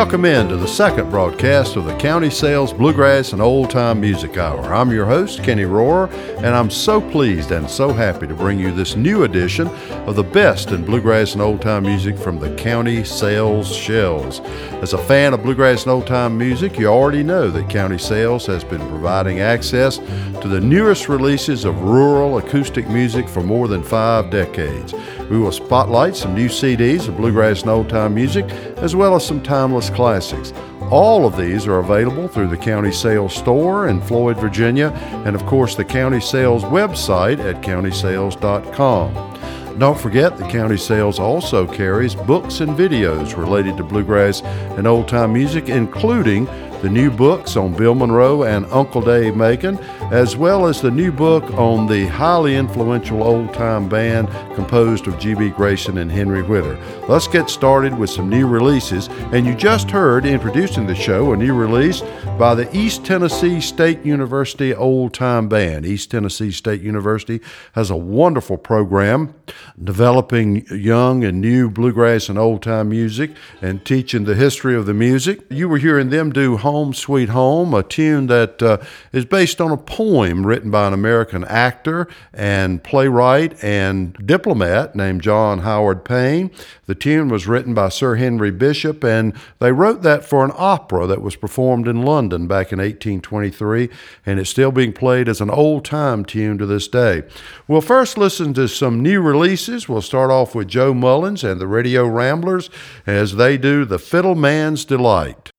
Welcome in to the second broadcast of the County Sales Bluegrass and Old Time Music Hour. I'm your host, Kinney Rorrer, and I'm so pleased and so happy to bring you this new edition of the best in bluegrass and old time music from the County Sales Shelves. As a fan of bluegrass and old time music, you already know that County Sales has been providing access to the newest releases of rural acoustic music for more than five decades. We will spotlight some new CDs of bluegrass and old time music, as well as some timeless classics. All of these are available through the County Sales Store in Floyd, Virginia, and of course the County Sales website at countysales.com. Don't forget, the County Sales also carries books and videos related to bluegrass and old time music, including the new books on Bill Monroe and Uncle Dave Macon, as well as the new book on the highly influential old time band composed of G.B. Grayson and Henry Whitter. Let's get started with some new releases. And you just heard introducing the show a new release by the East Tennessee State University Old Time Band. East Tennessee State University has a wonderful program developing young and new bluegrass and old time music and teaching the history of the music. You were hearing them do Home Sweet Home, a tune that uh, is based on a poem written by an American actor and playwright and diplomat named John Howard Payne. The tune was written by Sir Henry Bishop, and they wrote that for an opera that was performed in London back in 1823, and it's still being played as an old time tune to this day. We'll first listen to some new releases. We'll start off with Joe Mullins and the Radio Ramblers as they do The Fiddle Man's Delight.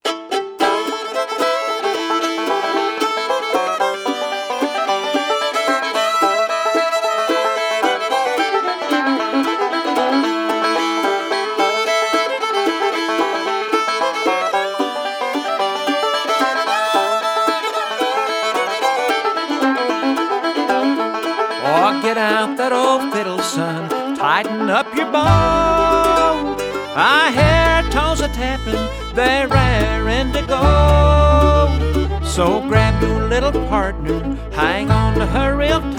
I hear toes a tapping, they're raring to go. So grab your little partner, hang on to her real tight.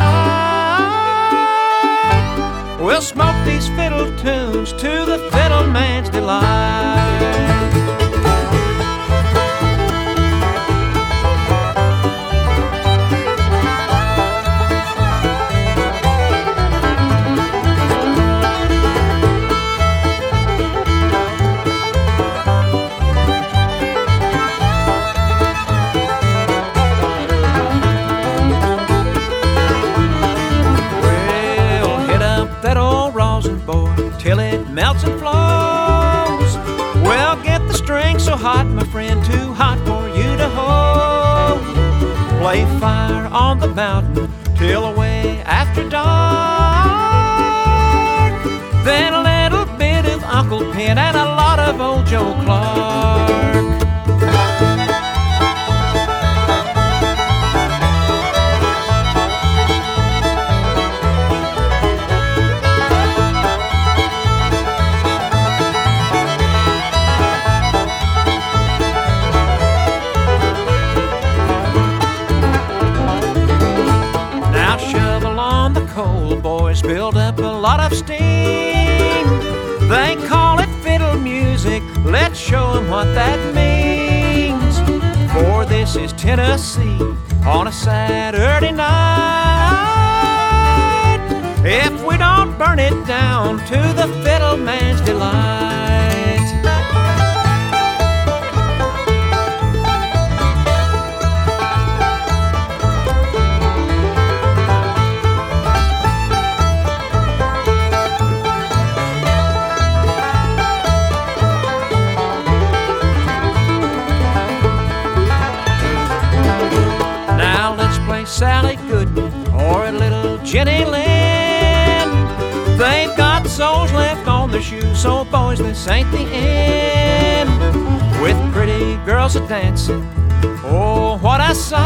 We'll smoke these fiddle tunes to the fiddle man's delight. Play fire on the mountain till away after dark. Then a little bit of Uncle Pen and a lot of old Joe Clark. On a Saturday night. If we don't burn it down to the fiddle man's delight. Jenny Lind. They've got soles left on their shoes, so boys, this ain't the end. With pretty girls a dancing, oh, what a sight!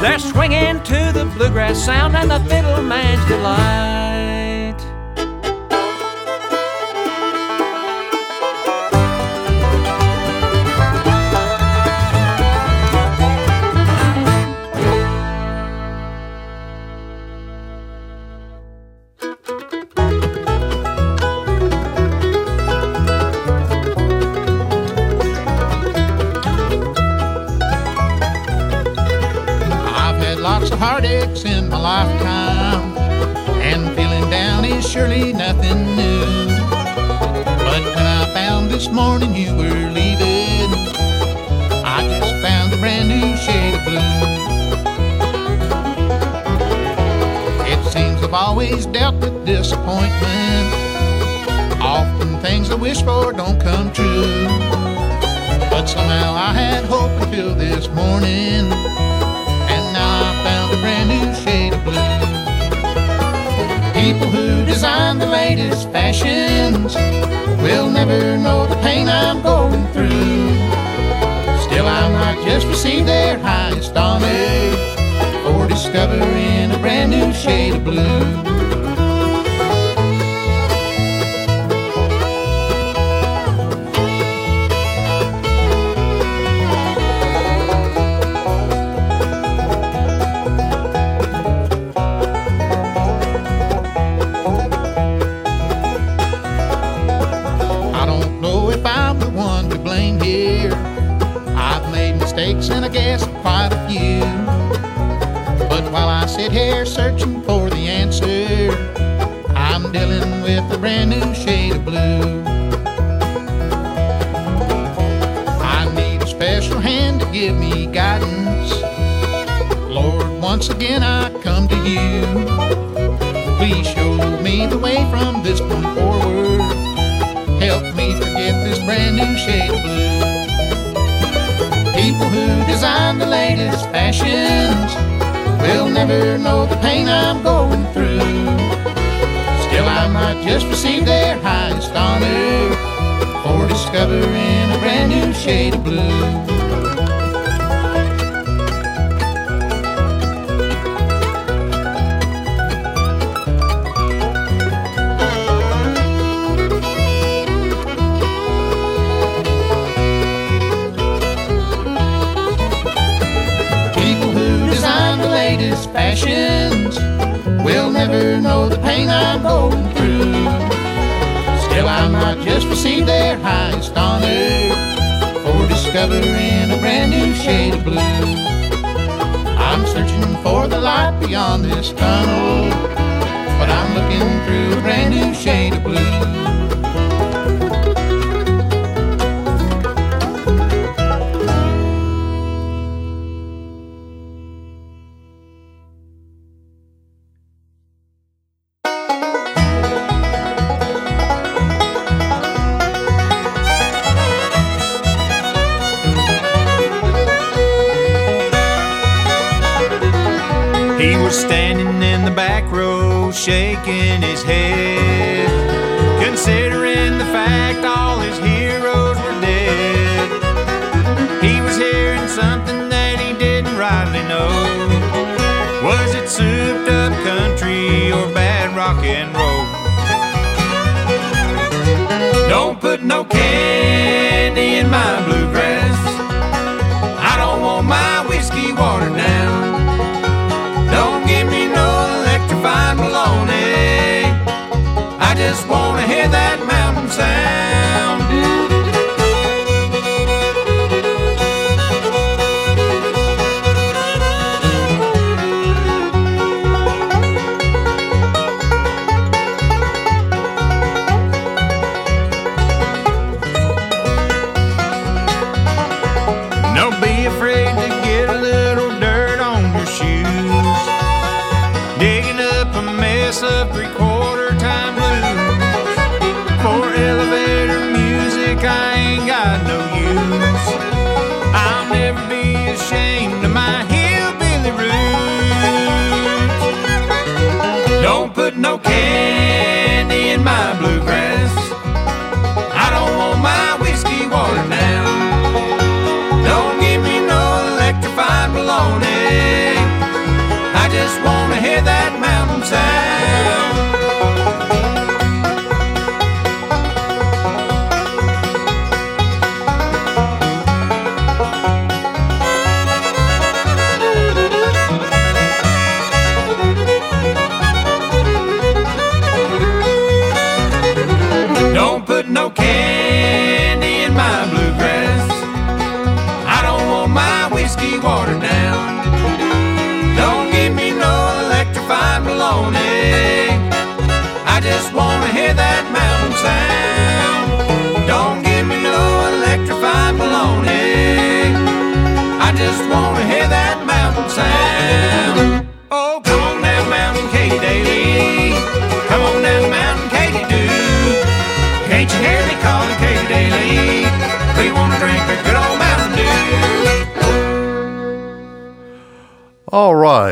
They're swinging to the bluegrass sound and the fiddle man's delight. Nothing new. But when I found this morning you were leaving, I just found a brand new shade of blue. It seems I've always dealt with disappointment. Often things I wish for don't come true. But somehow I had hope until this morning, and now I found a brand new shade of blue. Design the latest fashions We'll never know the pain I'm going through. Still, I might just receive their highest honor for discovering a brand new shade of blue. Once again I come to you. Please show me the way from this point forward. Help me forget this brand new shade of blue. People who design the latest fashions will never know the pain I'm going through. Still, I might just receive their highest honor for discovering a brand new shade of blue. For discovering a brand new shade of blue. I'm searching for the light beyond this tunnel, but I'm looking through a brand new shade of blue. Hey.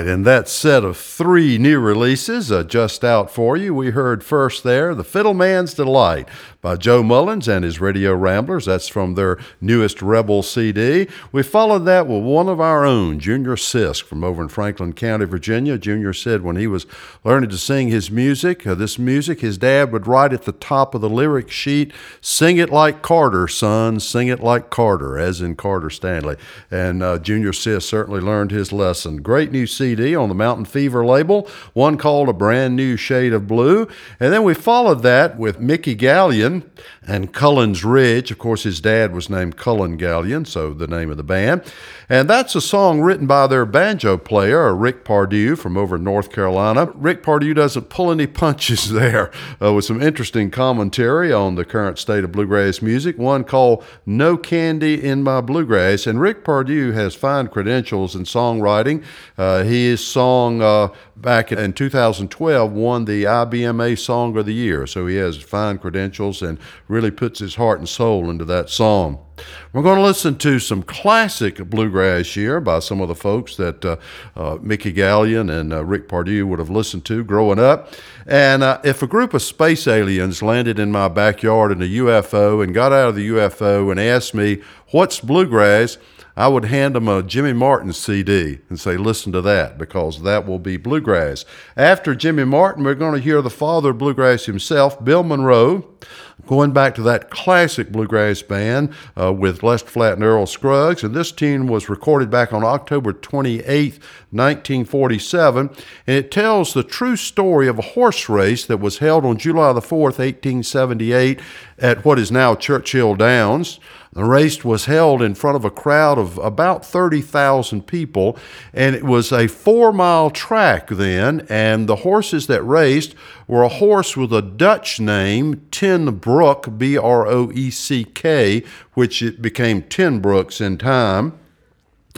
And that set of three new releases uh, just out for you. We heard first there The Fiddleman's Delight by Joe Mullins and his Radio Ramblers. That's from their newest Rebel CD. We followed that with one of our own, Junior Sisk from over in Franklin County, Virginia. Junior said when he was learning to sing his music, uh, this music, his dad would write at the top of the lyric sheet, Sing it like Carter, son, sing it like Carter, as in Carter Stanley. And uh, Junior Sisk certainly learned his lesson. Great new CD on the Mountain Fever label, one called A Brand New Shade of Blue. And then we followed that with Mickey Galyean and Cullen's Bridge. Of course, his dad was named Cullen Galyean, so the name of the band. And that's a song written by their banjo player, Rick Pardue from over North Carolina. Rick Pardue doesn't pull any punches there, uh, with some interesting commentary on the current state of bluegrass music, one called No Candy in My Bluegrass. And Rick Pardue has fine credentials in songwriting. Uh, his song uh, back in 2012 won the IBMA Song of the Year, so he has fine credentials and really puts his heart and soul into that song. We're going to listen to some classic bluegrass here by some of the folks that uh, uh, Mickey Galyean and uh, Rick Pardue would have listened to growing up. And uh, if a group of space aliens landed in my backyard in a UFO and got out of the UFO and asked me, What's bluegrass? I would hand them a Jimmy Martin CD and say, listen to that, because that will be bluegrass. After Jimmy Martin, we're going to hear the father of bluegrass himself, Bill Monroe, going back to that classic bluegrass band uh, with Lester Flatt and Earl Scruggs. And this tune was recorded back on October 28, 1947. And it tells the true story of a horse race that was held on July the 4th, 1878, at what is now Churchill Downs. The race was held in front of a crowd of about 30,000 people, and it was a four mile track then. And the horses that raced were a horse with a Dutch name, Ten Broeck, B R O E C K, which it became Ten Brooks in time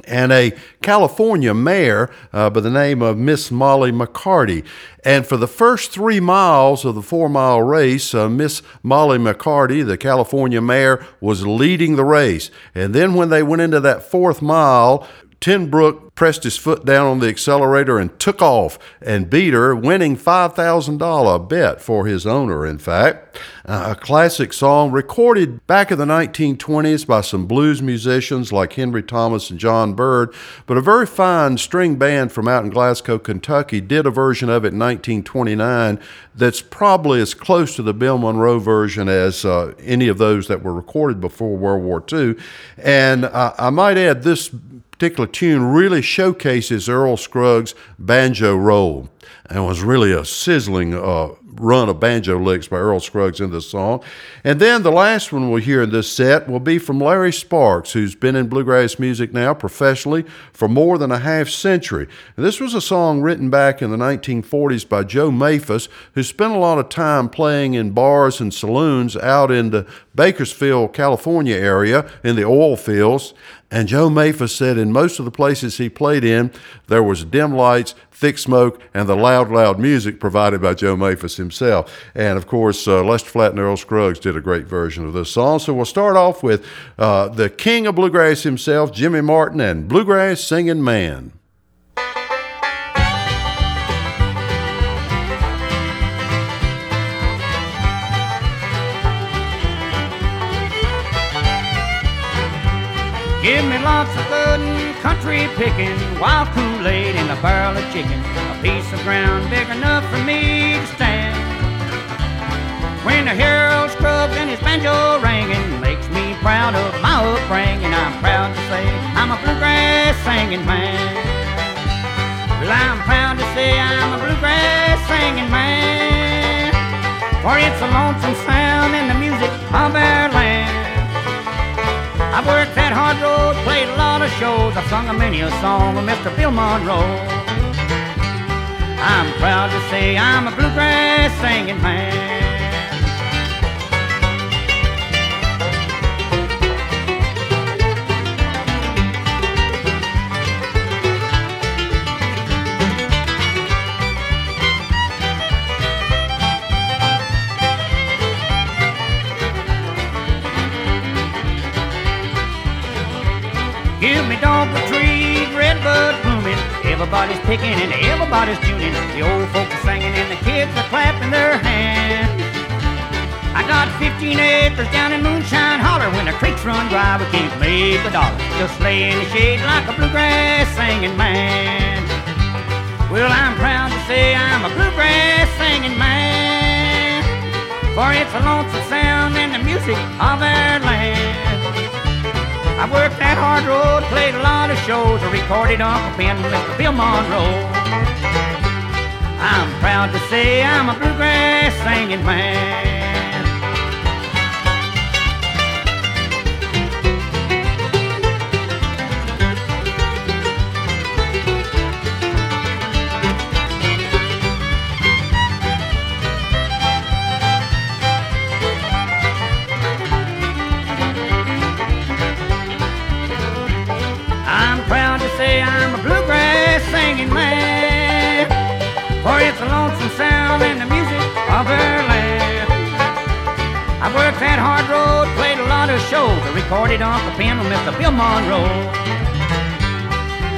and a California mare uh, by the name of Miss Molly McCarty. And for the first three miles of the four mile race, uh, Miss Molly McCarty, the California mare, was leading the race. And then when they went into that fourth mile, Ten Broeck pressed his foot down on the accelerator and took off and beat her, winning $5,000 bet for his owner, in fact. Uh, a classic song recorded back in the 1920s by some blues musicians like Henry Thomas and John Byrd, but a very fine string band from out in Glasgow, Kentucky did a version of it in 1929 that's probably as close to the Bill Monroe version as uh, any of those that were recorded before World War II. And uh, I might add this particular tune really showcases Earl Scruggs' banjo roll and was really a sizzling uh, run of banjo licks by Earl Scruggs in this song. And then the last one we'll hear in this set will be from Larry Sparks, who's been in bluegrass music now professionally for more than a half century. And this was a song written back in the 1940s by Joe Maphis, who spent a lot of time playing in bars and saloons out in the Bakersfield, California area in the oil fields. And Joe Maphis said in most of the places he played in, there was dim lights, thick smoke, and the loud, loud music provided by Joe Maphis himself. And of course, uh, Lester Flatt and Earl Scruggs did a great version of this song. So we'll start off with uh, the king of bluegrass himself, Jimmy Martin, and Bluegrass Singing Man. Lots of good country picking, wild Kool-Aid and a barrel of chicken, a piece of ground big enough for me to stand. When I hear old Scruggs and his banjo ringing, makes me proud of my upbringing. I'm proud to say I'm a bluegrass singing man. Well, I'm proud to say I'm a bluegrass singing man. For it's a lonesome sound in the music of our land. I've worked that hard road, played a lot of shows. I've sung a many a song with Mr. Bill Monroe. I'm proud to say I'm a bluegrass singing man. Everybody's picking and everybody's tuning. The old folks are singing and the kids are clapping their hands. I got 15 acres down in Moonshine Holler. When the creeks run dry, we can't make a dollar. Just lay in the shade like a bluegrass singing man. Well, I'm proud to say I'm a bluegrass singing man. For it's a lonesome sound and the music of our land. I worked that hard road, played a lot of shows, recorded Uncle with Mr. Bill Monroe. I'm proud to say I'm a bluegrass singing man. Singing man. For it's a lonesome sound and the music of our land. I've worked that hard road, played a lot of shows, I recorded on the pen with Mr. Bill Monroe.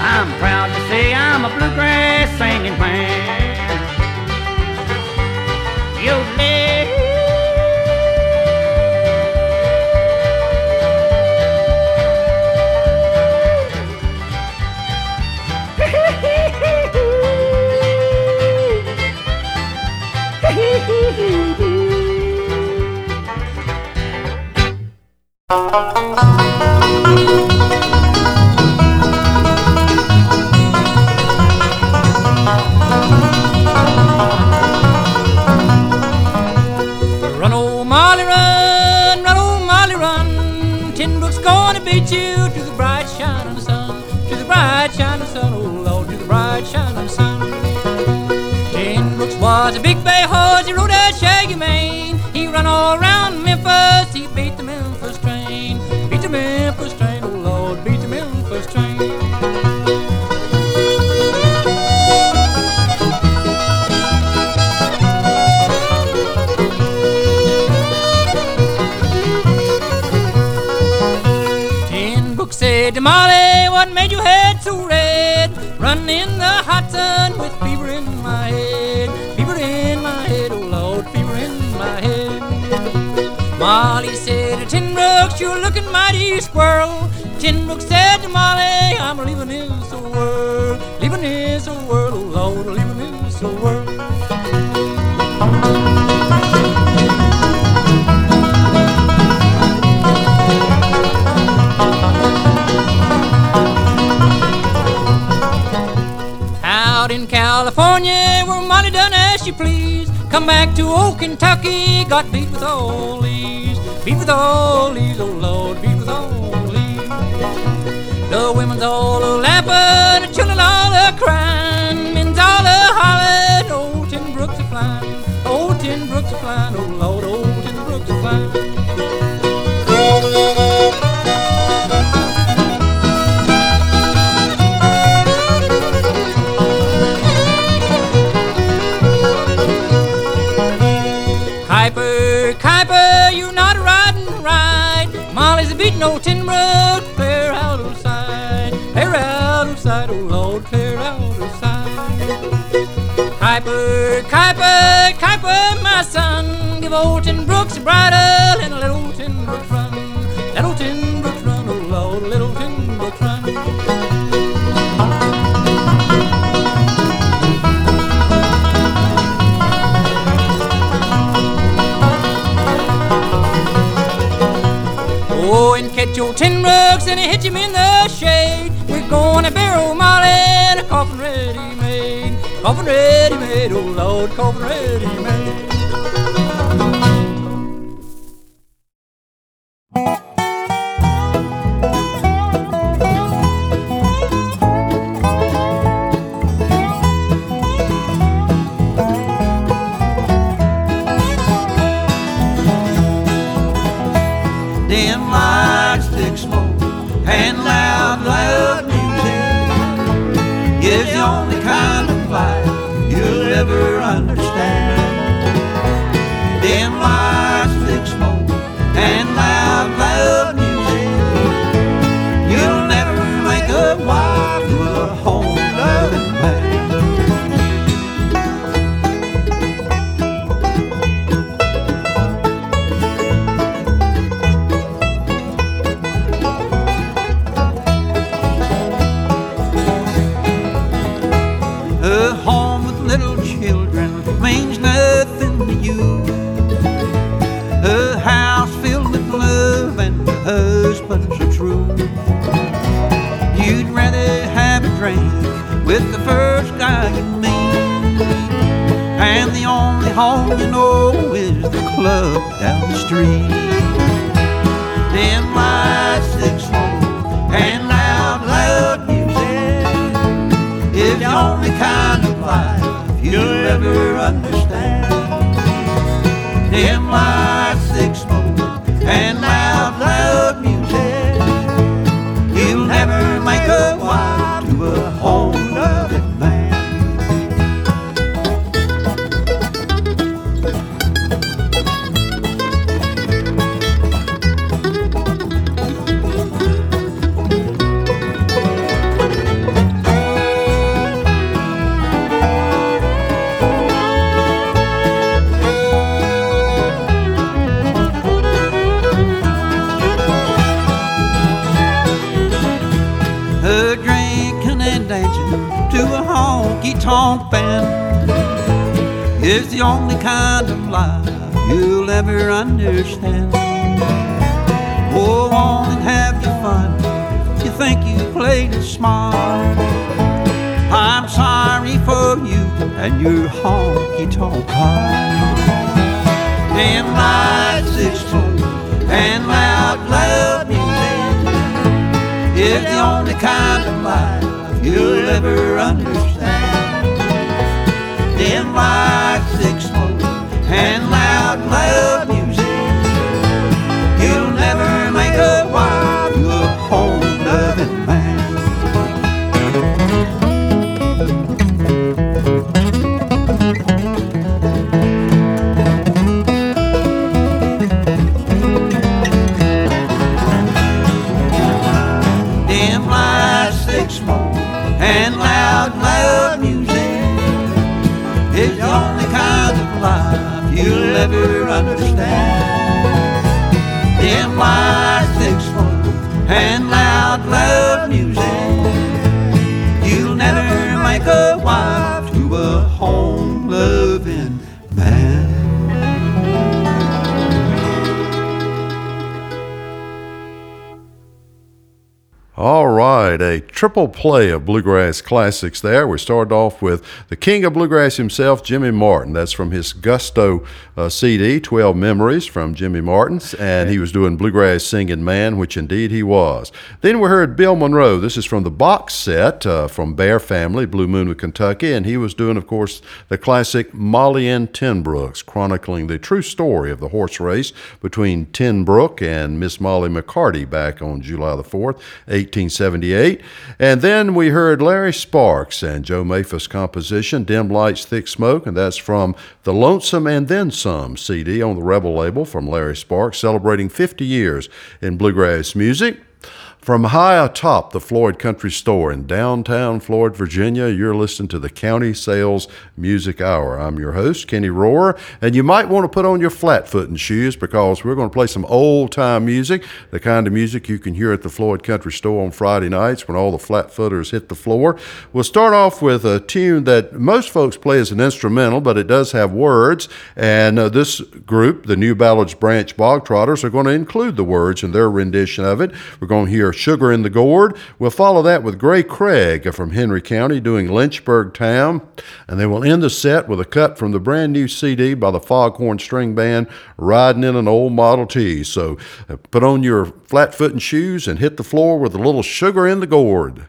I'm proud to say I'm a bluegrass singing man. Yodeling. Run, old Molly, run, run, old Molly, run. Tin Brook's gonna beat you was a big bay horse, he rode a shaggy mane. He run all around Memphis, he beat the Memphis train, beat the Memphis train, oh Lord, beat the Memphis train. Tin Book said to Molly, What made your head so red? Running in the hot sun with fever in my head. Molly said to Tin Brooks, You're looking mighty squirrel. Tin Brooks said to Molly, I'm leaving this world. Leaving this world, oh Lord, leaving this world. Come back to old Kentucky, got beat with these. Beat with these, oh Lord, beat with these. The women's all a laughing, the children all a crying, men's all a hollering. Old Tin Brooks a flying, old Tin Brooks a flying, oh Lord, old Tin Brooks a flying. Kuiper, Kuiper, Kuiper, my son, give old Tin Brooks a bridle and a little Tin Brook run. Little Tin Brook run, oh Lord, little Tin Brook run. Oh, and catch your tin rugs and hit him in the shade. Coffin ready made, oh Lord, coffin ready made. And your honky tonk heart. Dim lights explode and loud, loud music is the only kind of life you'll ever understand. Dim lights, smoke, and ever understand. Lights, thick smoke, and loud, loud music. Triple play of bluegrass classics there. We started off with the king of bluegrass himself, Jimmy Martin. That's from his Gusto uh, CD, 12 Memories from Jimmy Martin's, And he was doing Bluegrass Singing Man, which indeed he was. Then we heard Bill Monroe. This is from the box set uh, from Bear Family, Blue Moon of Kentucky. And he was doing, of course, the classic Molly and Tenbrooks, chronicling the true story of the horse race between Tenbrook and Miss Molly McCarty back on July the 4th, 1878. And then we heard Larry Sparks and Joe Maphis' composition, Dim Lights, Thick Smoke, and that's from the Lonesome and Then Some CD on the Rebel label from Larry Sparks, celebrating 50 years in bluegrass music. From high atop the Floyd Country Store in downtown Floyd, Virginia, you're listening to the County Sales Music Hour. I'm your host, Kinney Rorrer, and you might want to put on your flat footing shoes because we're going to play some old time music, the kind of music you can hear at the Floyd Country Store on Friday nights when all the flat footers hit the floor. We'll start off with a tune that most folks play as an instrumental, but it does have words, and uh, this group, the New Ballards Branch Bog Trotters, are going to include the words in their rendition of it. We're going to hear Sugar in the Gourd. We'll follow that with Gray Craig from Henry County doing Lynchburg Town. And then we'll end the set with a cut from the brand new CD by the Foghorn String Band, Riding in an Old Model T. So uh, put on your flat footing shoes and hit the floor with a little sugar in the gourd.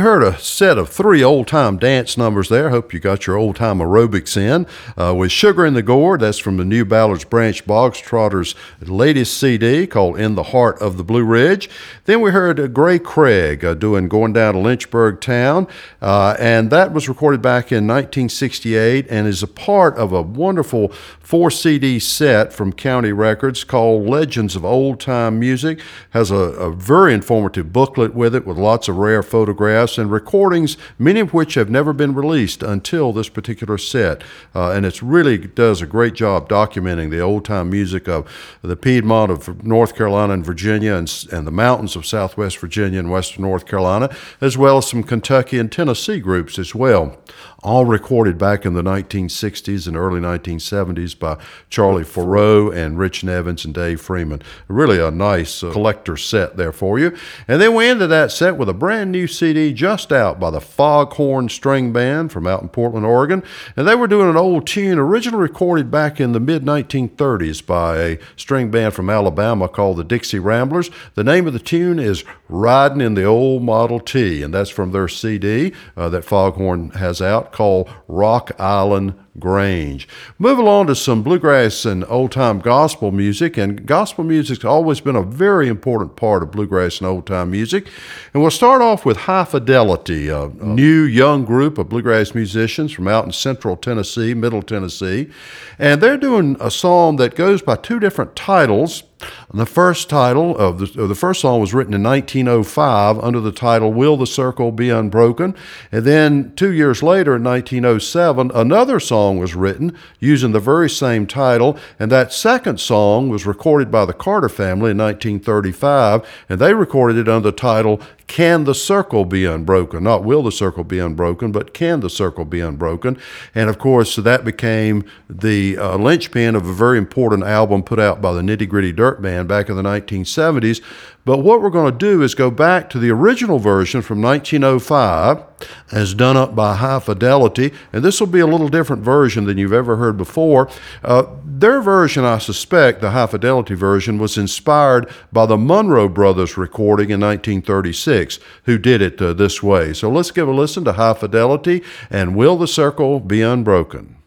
You heard a set of three old time dance numbers there. Hope you got your old time aerobics in. Uh, with Sugar in the Gourd, that's from the New Ballard's Branch Bogtrotters latest CD called In the Heart of the Blue Ridge. Then we heard uh, Gray Craig uh, doing Going Down to Lynchburg Town, uh, and that was recorded back in 1968 and is a part of a wonderful four CD set from County Records called Legends of Old Time Music. Has a, a very informative booklet with it with lots of rare photographs photographs and recordings, many of which have never been released until this particular set. Uh, and it really does a great job documenting the old time music of the Piedmont of North Carolina and Virginia and, and the mountains of Southwest Virginia and Western North Carolina, as well as some Kentucky and Tennessee groups as well all recorded back in the 1960s and early 1970s by Charlie Faurot and Rich Nevins and Dave Freeman. Really a nice uh, collector set there for you. And then we ended that set with a brand new CD just out by the Foghorn String Band from out in Portland, Oregon. And they were doing an old tune originally recorded back in the mid 1930s by a string band from Alabama called the Dixie Ramblers. The name of the tune is Riding in the Old Model T, and that's from their CD uh, that Foghorn has out called Rock Island Grange. Move along to some bluegrass and old time gospel music, and gospel music's always been a very important part of bluegrass and old time music. And we'll start off with High Fidelity, a, new young group of bluegrass musicians from out in central Tennessee, middle Tennessee. And they're doing a song that goes by two different titles. The first title of the, of the first song was written in 1905 under the title Will the Circle Be Unbroken? And then two years later, in 1907, another song was written using the very same title. And that second song was recorded by the Carter family in 1935, and they recorded it under the title can the circle be unbroken? Not will the circle be unbroken, but can the circle be unbroken? And of course, that became the uh, linchpin of a very important album put out by the Nitty Gritty Dirt Band back in the 1970s. But what we're going to do is go back to the original version from 1905, as done up by High Fidelity, and this will be a little different version than you've ever heard before. Uh, their version, I suspect, the High Fidelity version, was inspired by the Monroe Brothers recording in 1936, who did it uh, this way. So let's give a listen to High Fidelity and Will the Circle Be Unbroken?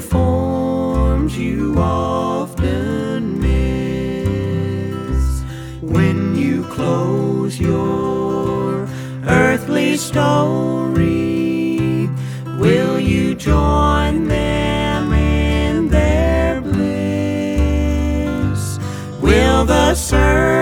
Forms you often miss when you close your earthly story. Will you join them in their bliss? Will the circle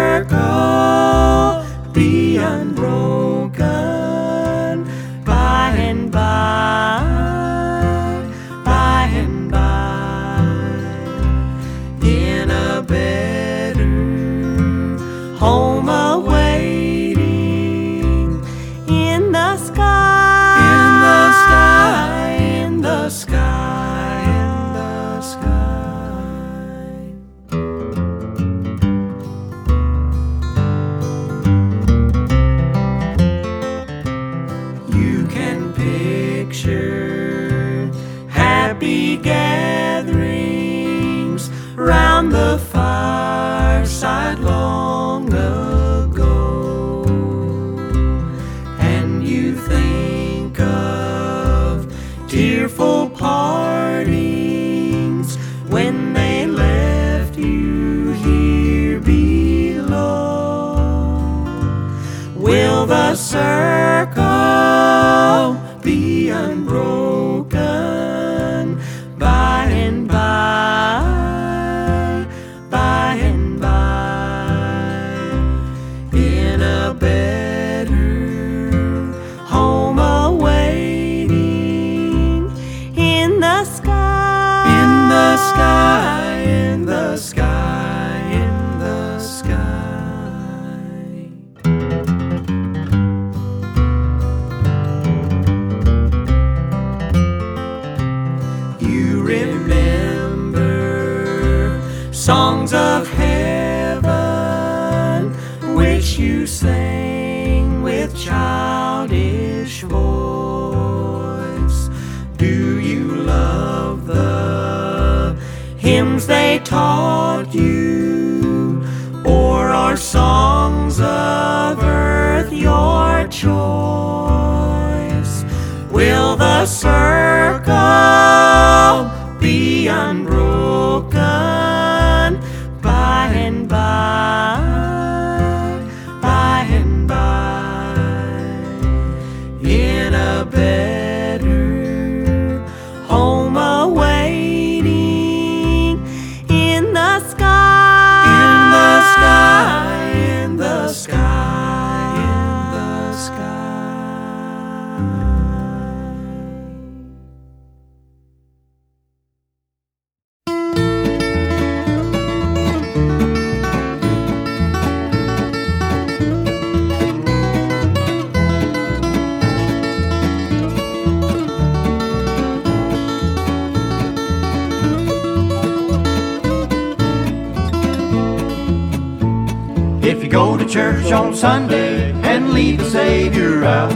on Sunday and leave the Savior out,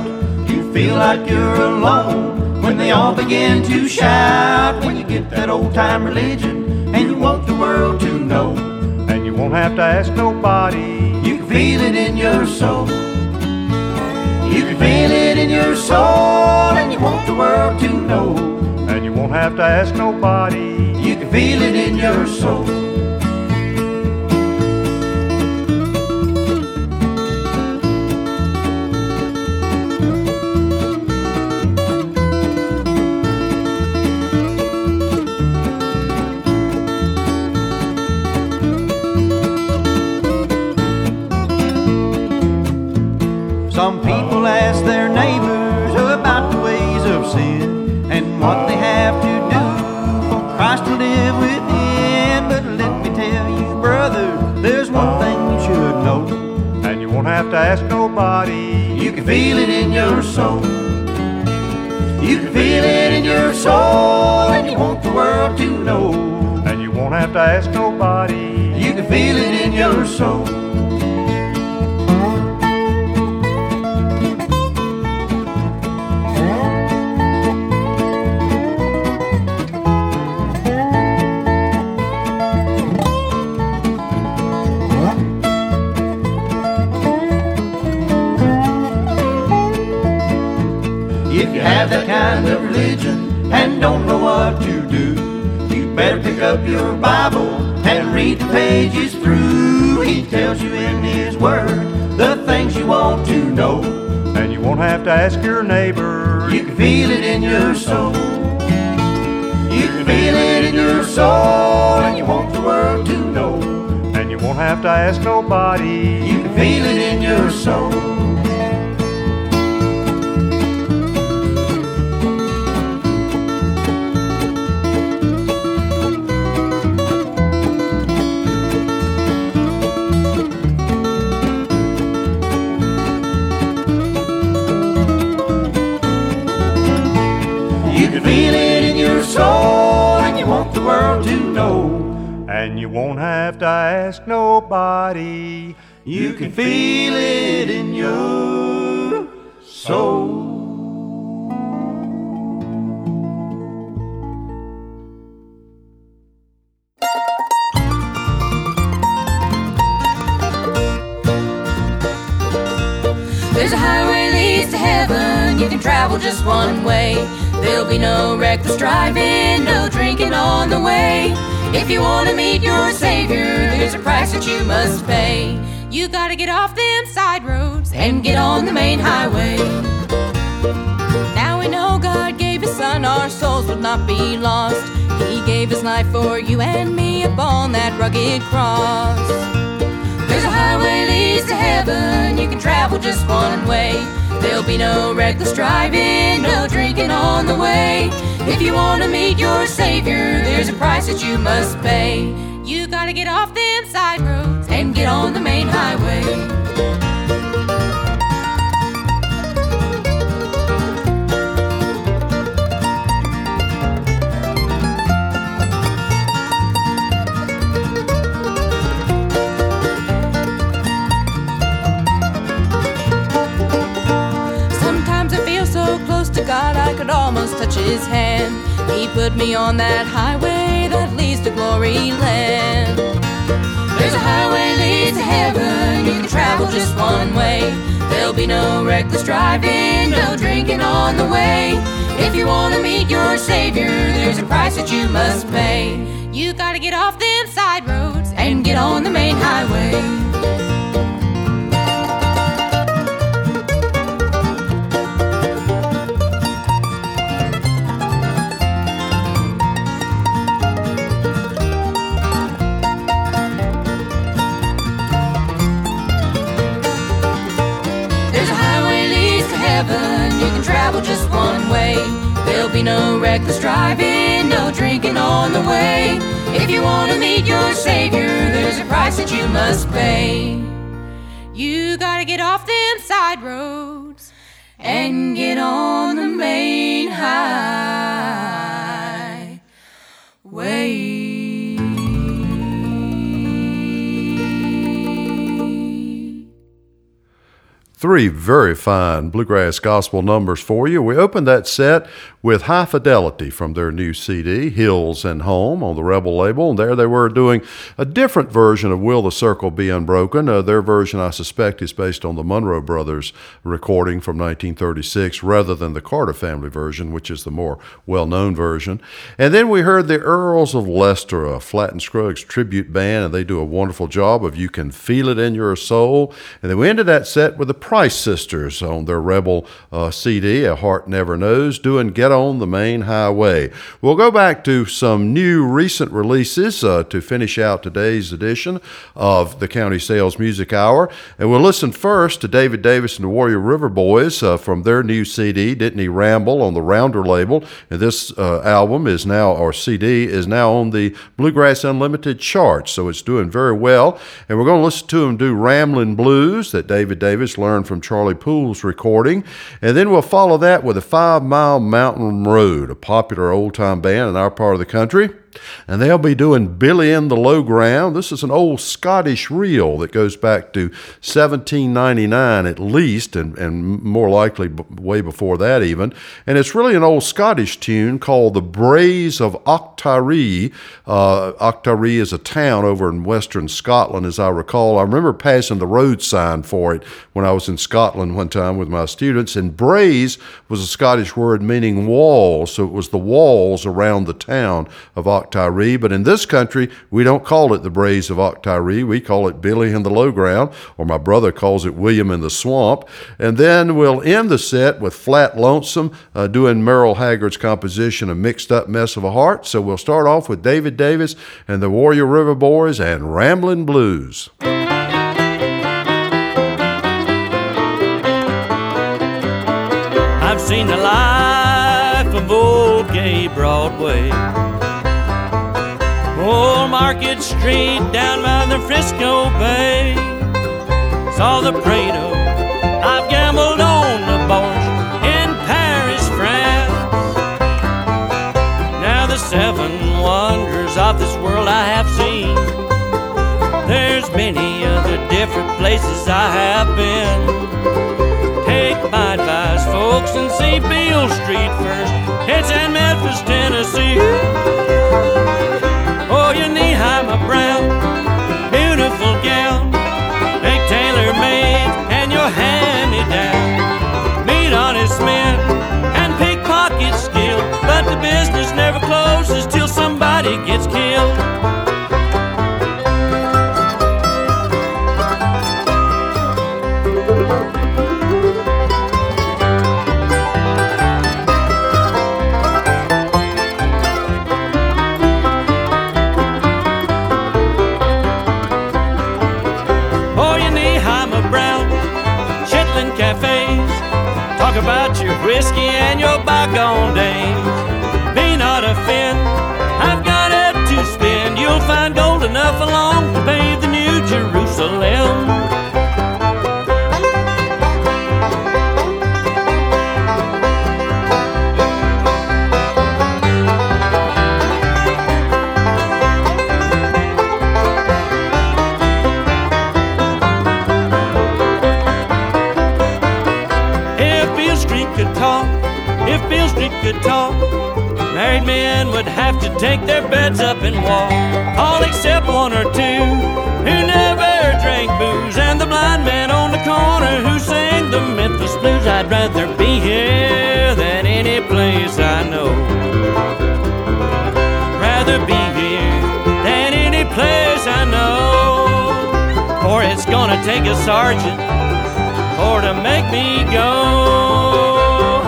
you feel like you're alone when they all begin to shout. When you get that old time religion and you want the world to know, and you won't have to ask nobody. you can feel it in your soul. You can feel it in your soul and you want the world to know. And you won't have to ask nobody. You can feel it in your soul. Ask nobody. You can feel it in your soul. Read the pages through. He tells you in His Word the things you want to know. And you won't have to ask your neighbor. You can feel it in your soul. You can feel it in your soul, and you want the world to know. And you won't have to ask nobody. You can feel it in your soul. You can feel it in your soul, and you want the world to know. And you won't have to ask nobody. You can feel it in your soul. There's a highway leads to heaven. You can travel just one way. There'll be no reckless driving, no drinking on the way. If you want to meet your Savior, there's a price that you must pay. You gotta get off them side roads and get on the main highway. Now we know God gave His Son, our souls would not be lost. He gave His life for you and me upon that rugged cross. There's a highway leads to heaven. You can travel just one way. There'll be no reckless driving, no drinking on the way. If you want to meet your Savior, there's a price that you must pay. You gotta get off them side roads and get on the main highway. Almost touch His hand. He put me on that highway highway that leads to glory land. There's a highway leads to heaven. You can travel just one way. There'll be no reckless driving, no drinking on the way. If you want to meet your Savior, there's a price that you must pay. You gotta get off them side roads and get on the main highway. If you want to meet your Savior, there's a price that you must pay. You gotta get off them side roads and get on the main highway. Three very fine bluegrass gospel numbers for you. We opened that set with High Fidelity from their new CD, Hills and Home, on the Rebel label. And there they were doing a different version of Will the Circle Be Unbroken. Uh, their version, I suspect, is based on the Monroe Brothers recording from 1936 rather than the Carter family version, which is the more well known version. And then we heard the Earls of Leicester, a Flatt and Scruggs tribute band, and they do a wonderful job of You Can Feel It in Your Soul. And then we ended that set with the Price Sisters on their Rebel uh, CD, A Heart Never Knows, doing Get on the Main Highway. We'll go back to some new recent releases uh, to finish out today's edition of the County Sales Music Hour. And we'll listen first to David Davis and the Warrior River Boys uh, from their new CD, Didn't He Ramble, on the Rounder label. And this uh, album is now, or CD, is now on the Bluegrass Unlimited charts, so it's doing very well. And we're going to listen to them do Ramblin' Blues that David Davis learned from Charlie Poole's recording. And then we'll follow that with a Five Mile Mountain Road, a popular old time band in our part of the country. And they'll be doing Billy in the Low Ground. This is an old Scottish reel that goes back to 1799 at least, and, and more likely b- way before that even. And it's really an old Scottish tune called The Braes of Octaree. Uh, Octaree is a town over in western Scotland, as I recall. I remember passing the road sign for it when I was in Scotland one time with my students. And Braes was a Scottish word meaning walls, so it was the walls around the town of Octaree. But in this country, we don't call it the Braes of Octaree. We call it Billy in the Low Ground, or my brother calls it William in the Swamp. And then we'll end the set with Flat Lonesome, uh, doing Merle Haggard's composition, A Mixed Up Mess of a Heart. So we'll start off with David Davis and the Warrior River Boys and Ramblin' Blues. I've seen the life of old gay Broadway. Market Street down by the Frisco Bay. Saw the Prado. I've gambled on the Bourse in Paris, France. Now the seven wonders of this world I have seen. There's many other different places I have been. Take my advice, folks, and see Beale Street first. It's in Memphis, Tennessee. Oh, your knee-high, my brown, beautiful gown. Make tailor-made and your hand-me-down. Meet honest men and pickpocket skill, but the business never closes till somebody gets killed. Bygone days. take a sergeant or to make me go.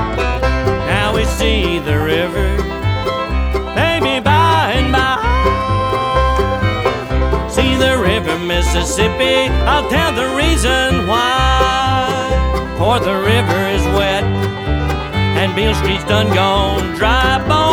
Now we see the river, maybe by and by. See the river, Mississippi, I'll tell the reason why. For the river is wet and Beale Street's done gone dry. Bone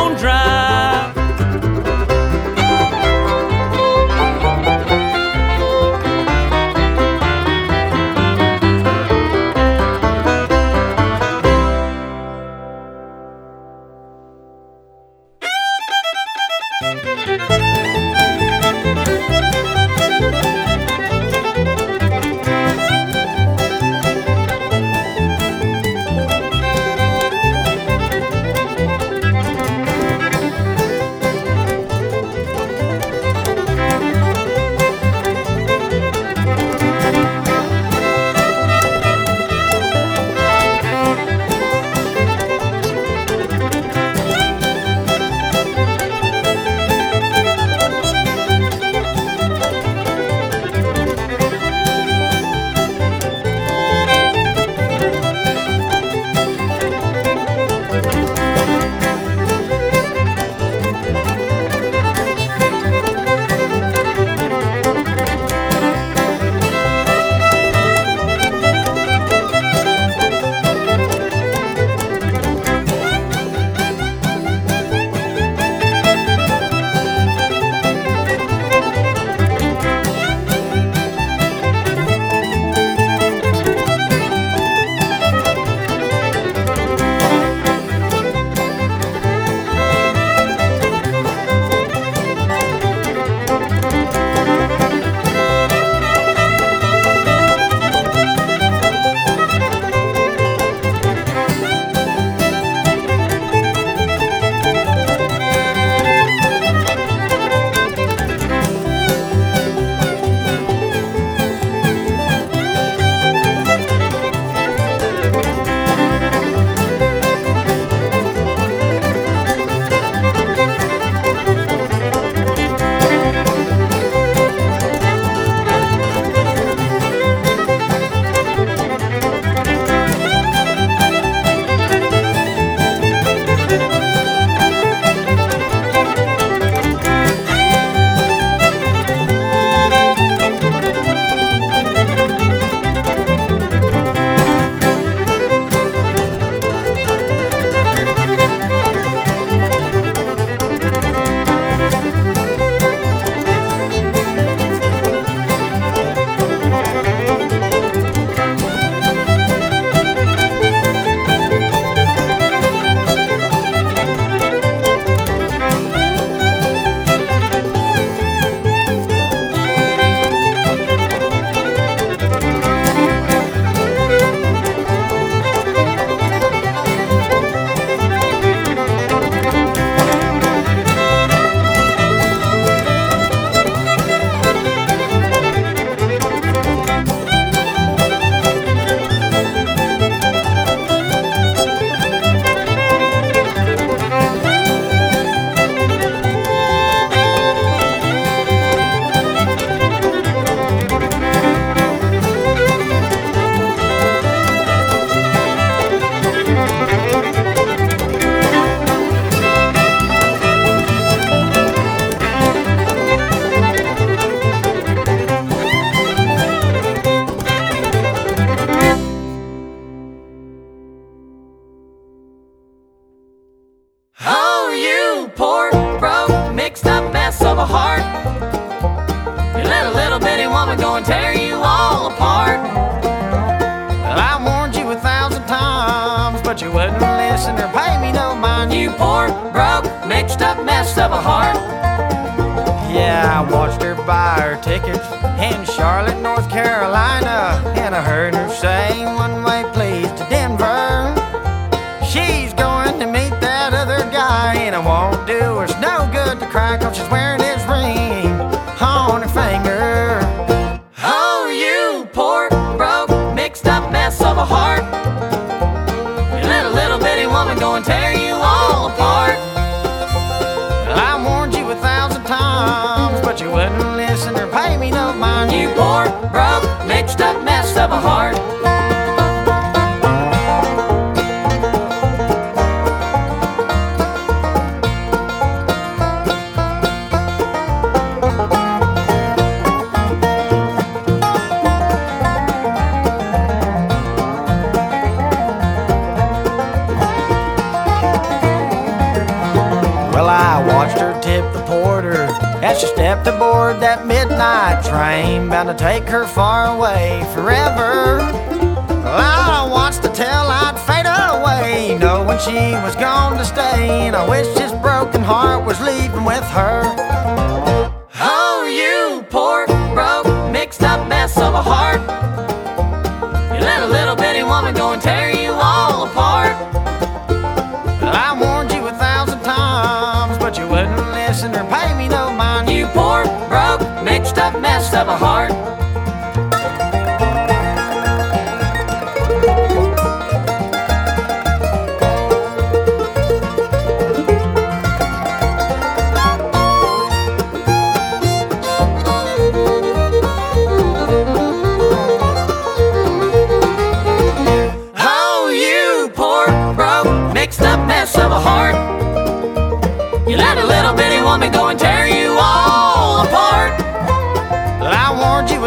her no good to cry cause she's wearing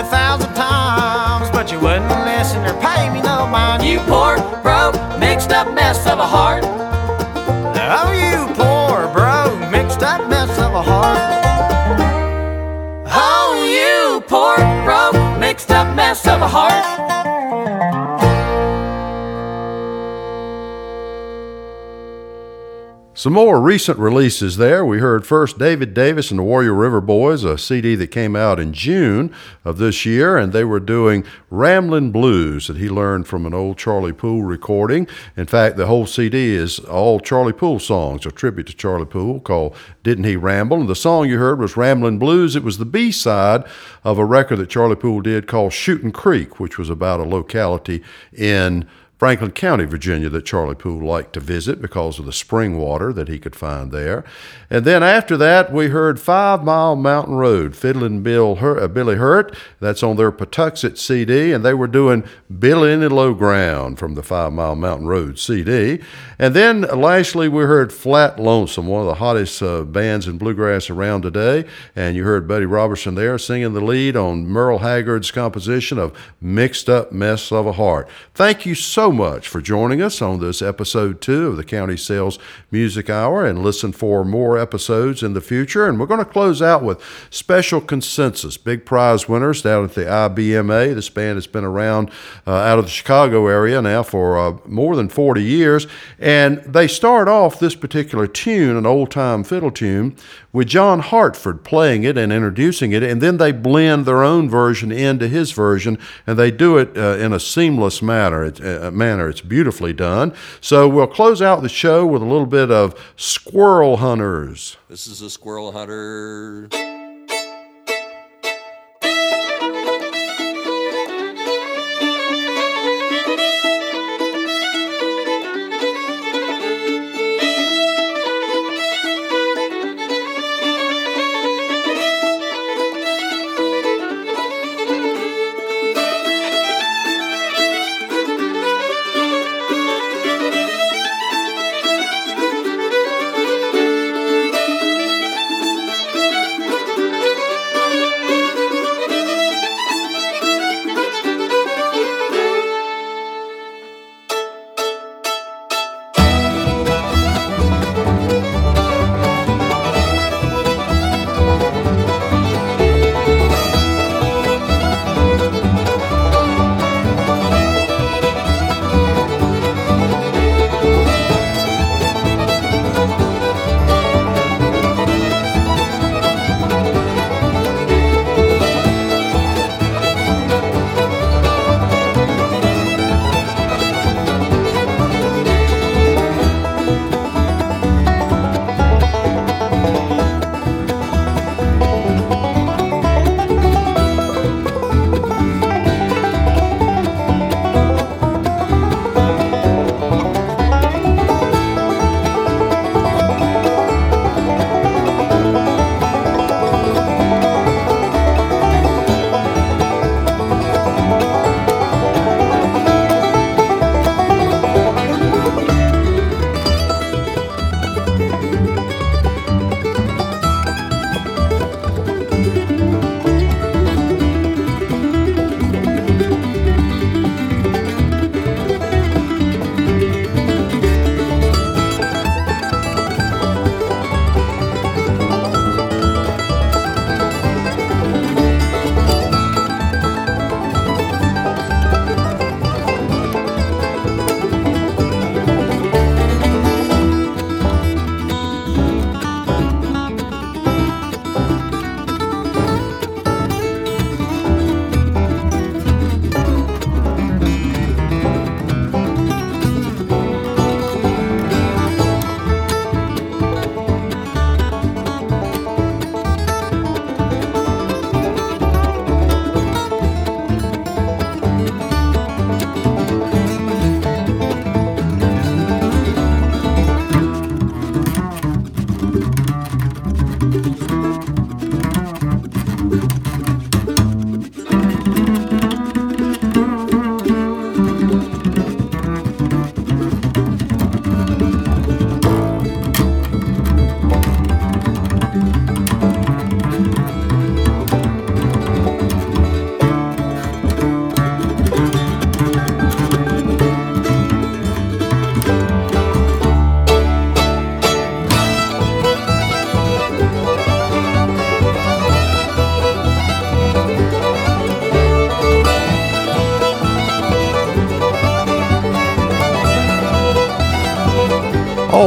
a thousand Some more recent releases there. We heard first David Davis and the Warrior River Boys, a CD that came out in June of this year, and they were doing Ramblin' Blues that he learned from an old Charlie Poole recording. In fact, the whole CD is all Charlie Poole songs, a tribute to Charlie Poole called Didn't He Ramble? And the song you heard was Ramblin' Blues. It was the B side of a record that Charlie Poole did called Shooting Creek, which was about a locality in Franklin County, Virginia, that Charlie Poole liked to visit because of the spring water that he could find there. And then after that, we heard Five Mile Mountain Road, Fiddlin' Bill uh, Billy Hurt. That's on their Patuxent CD, and they were doing Billy in the Low Ground from the Five Mile Mountain Road CD. And then lastly, we heard Flat Lonesome, one of the hottest uh, bands in bluegrass around today. And you heard Buddy Robertson there singing the lead on Merle Haggard's composition of Mixed Up Mess of a Heart. Thank you much for joining us on this episode two of the County Sales Music Hour and listen for more episodes in the future. And we're going to close out with Special Consensus, big prize winners down at the IBMA. This band has been around uh, out of the Chicago area now for uh, more than 40 years. And they start off this particular tune, an old time fiddle tune, with John Hartford playing it and introducing it, and then they blend their own version into his version, and they do it uh, in a seamless manner. It's, uh, manner. It's beautifully done. So we'll close out the show with a little bit of Squirrel Hunters. This is a squirrel hunter.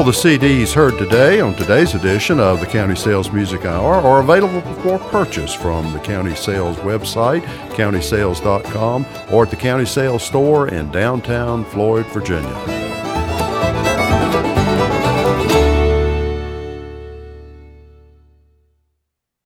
All the CDs heard today on today's edition of the County Sales Music Hour are available for purchase from the County Sales website, countysales.com, or at the County Sales store in downtown Floyd, Virginia.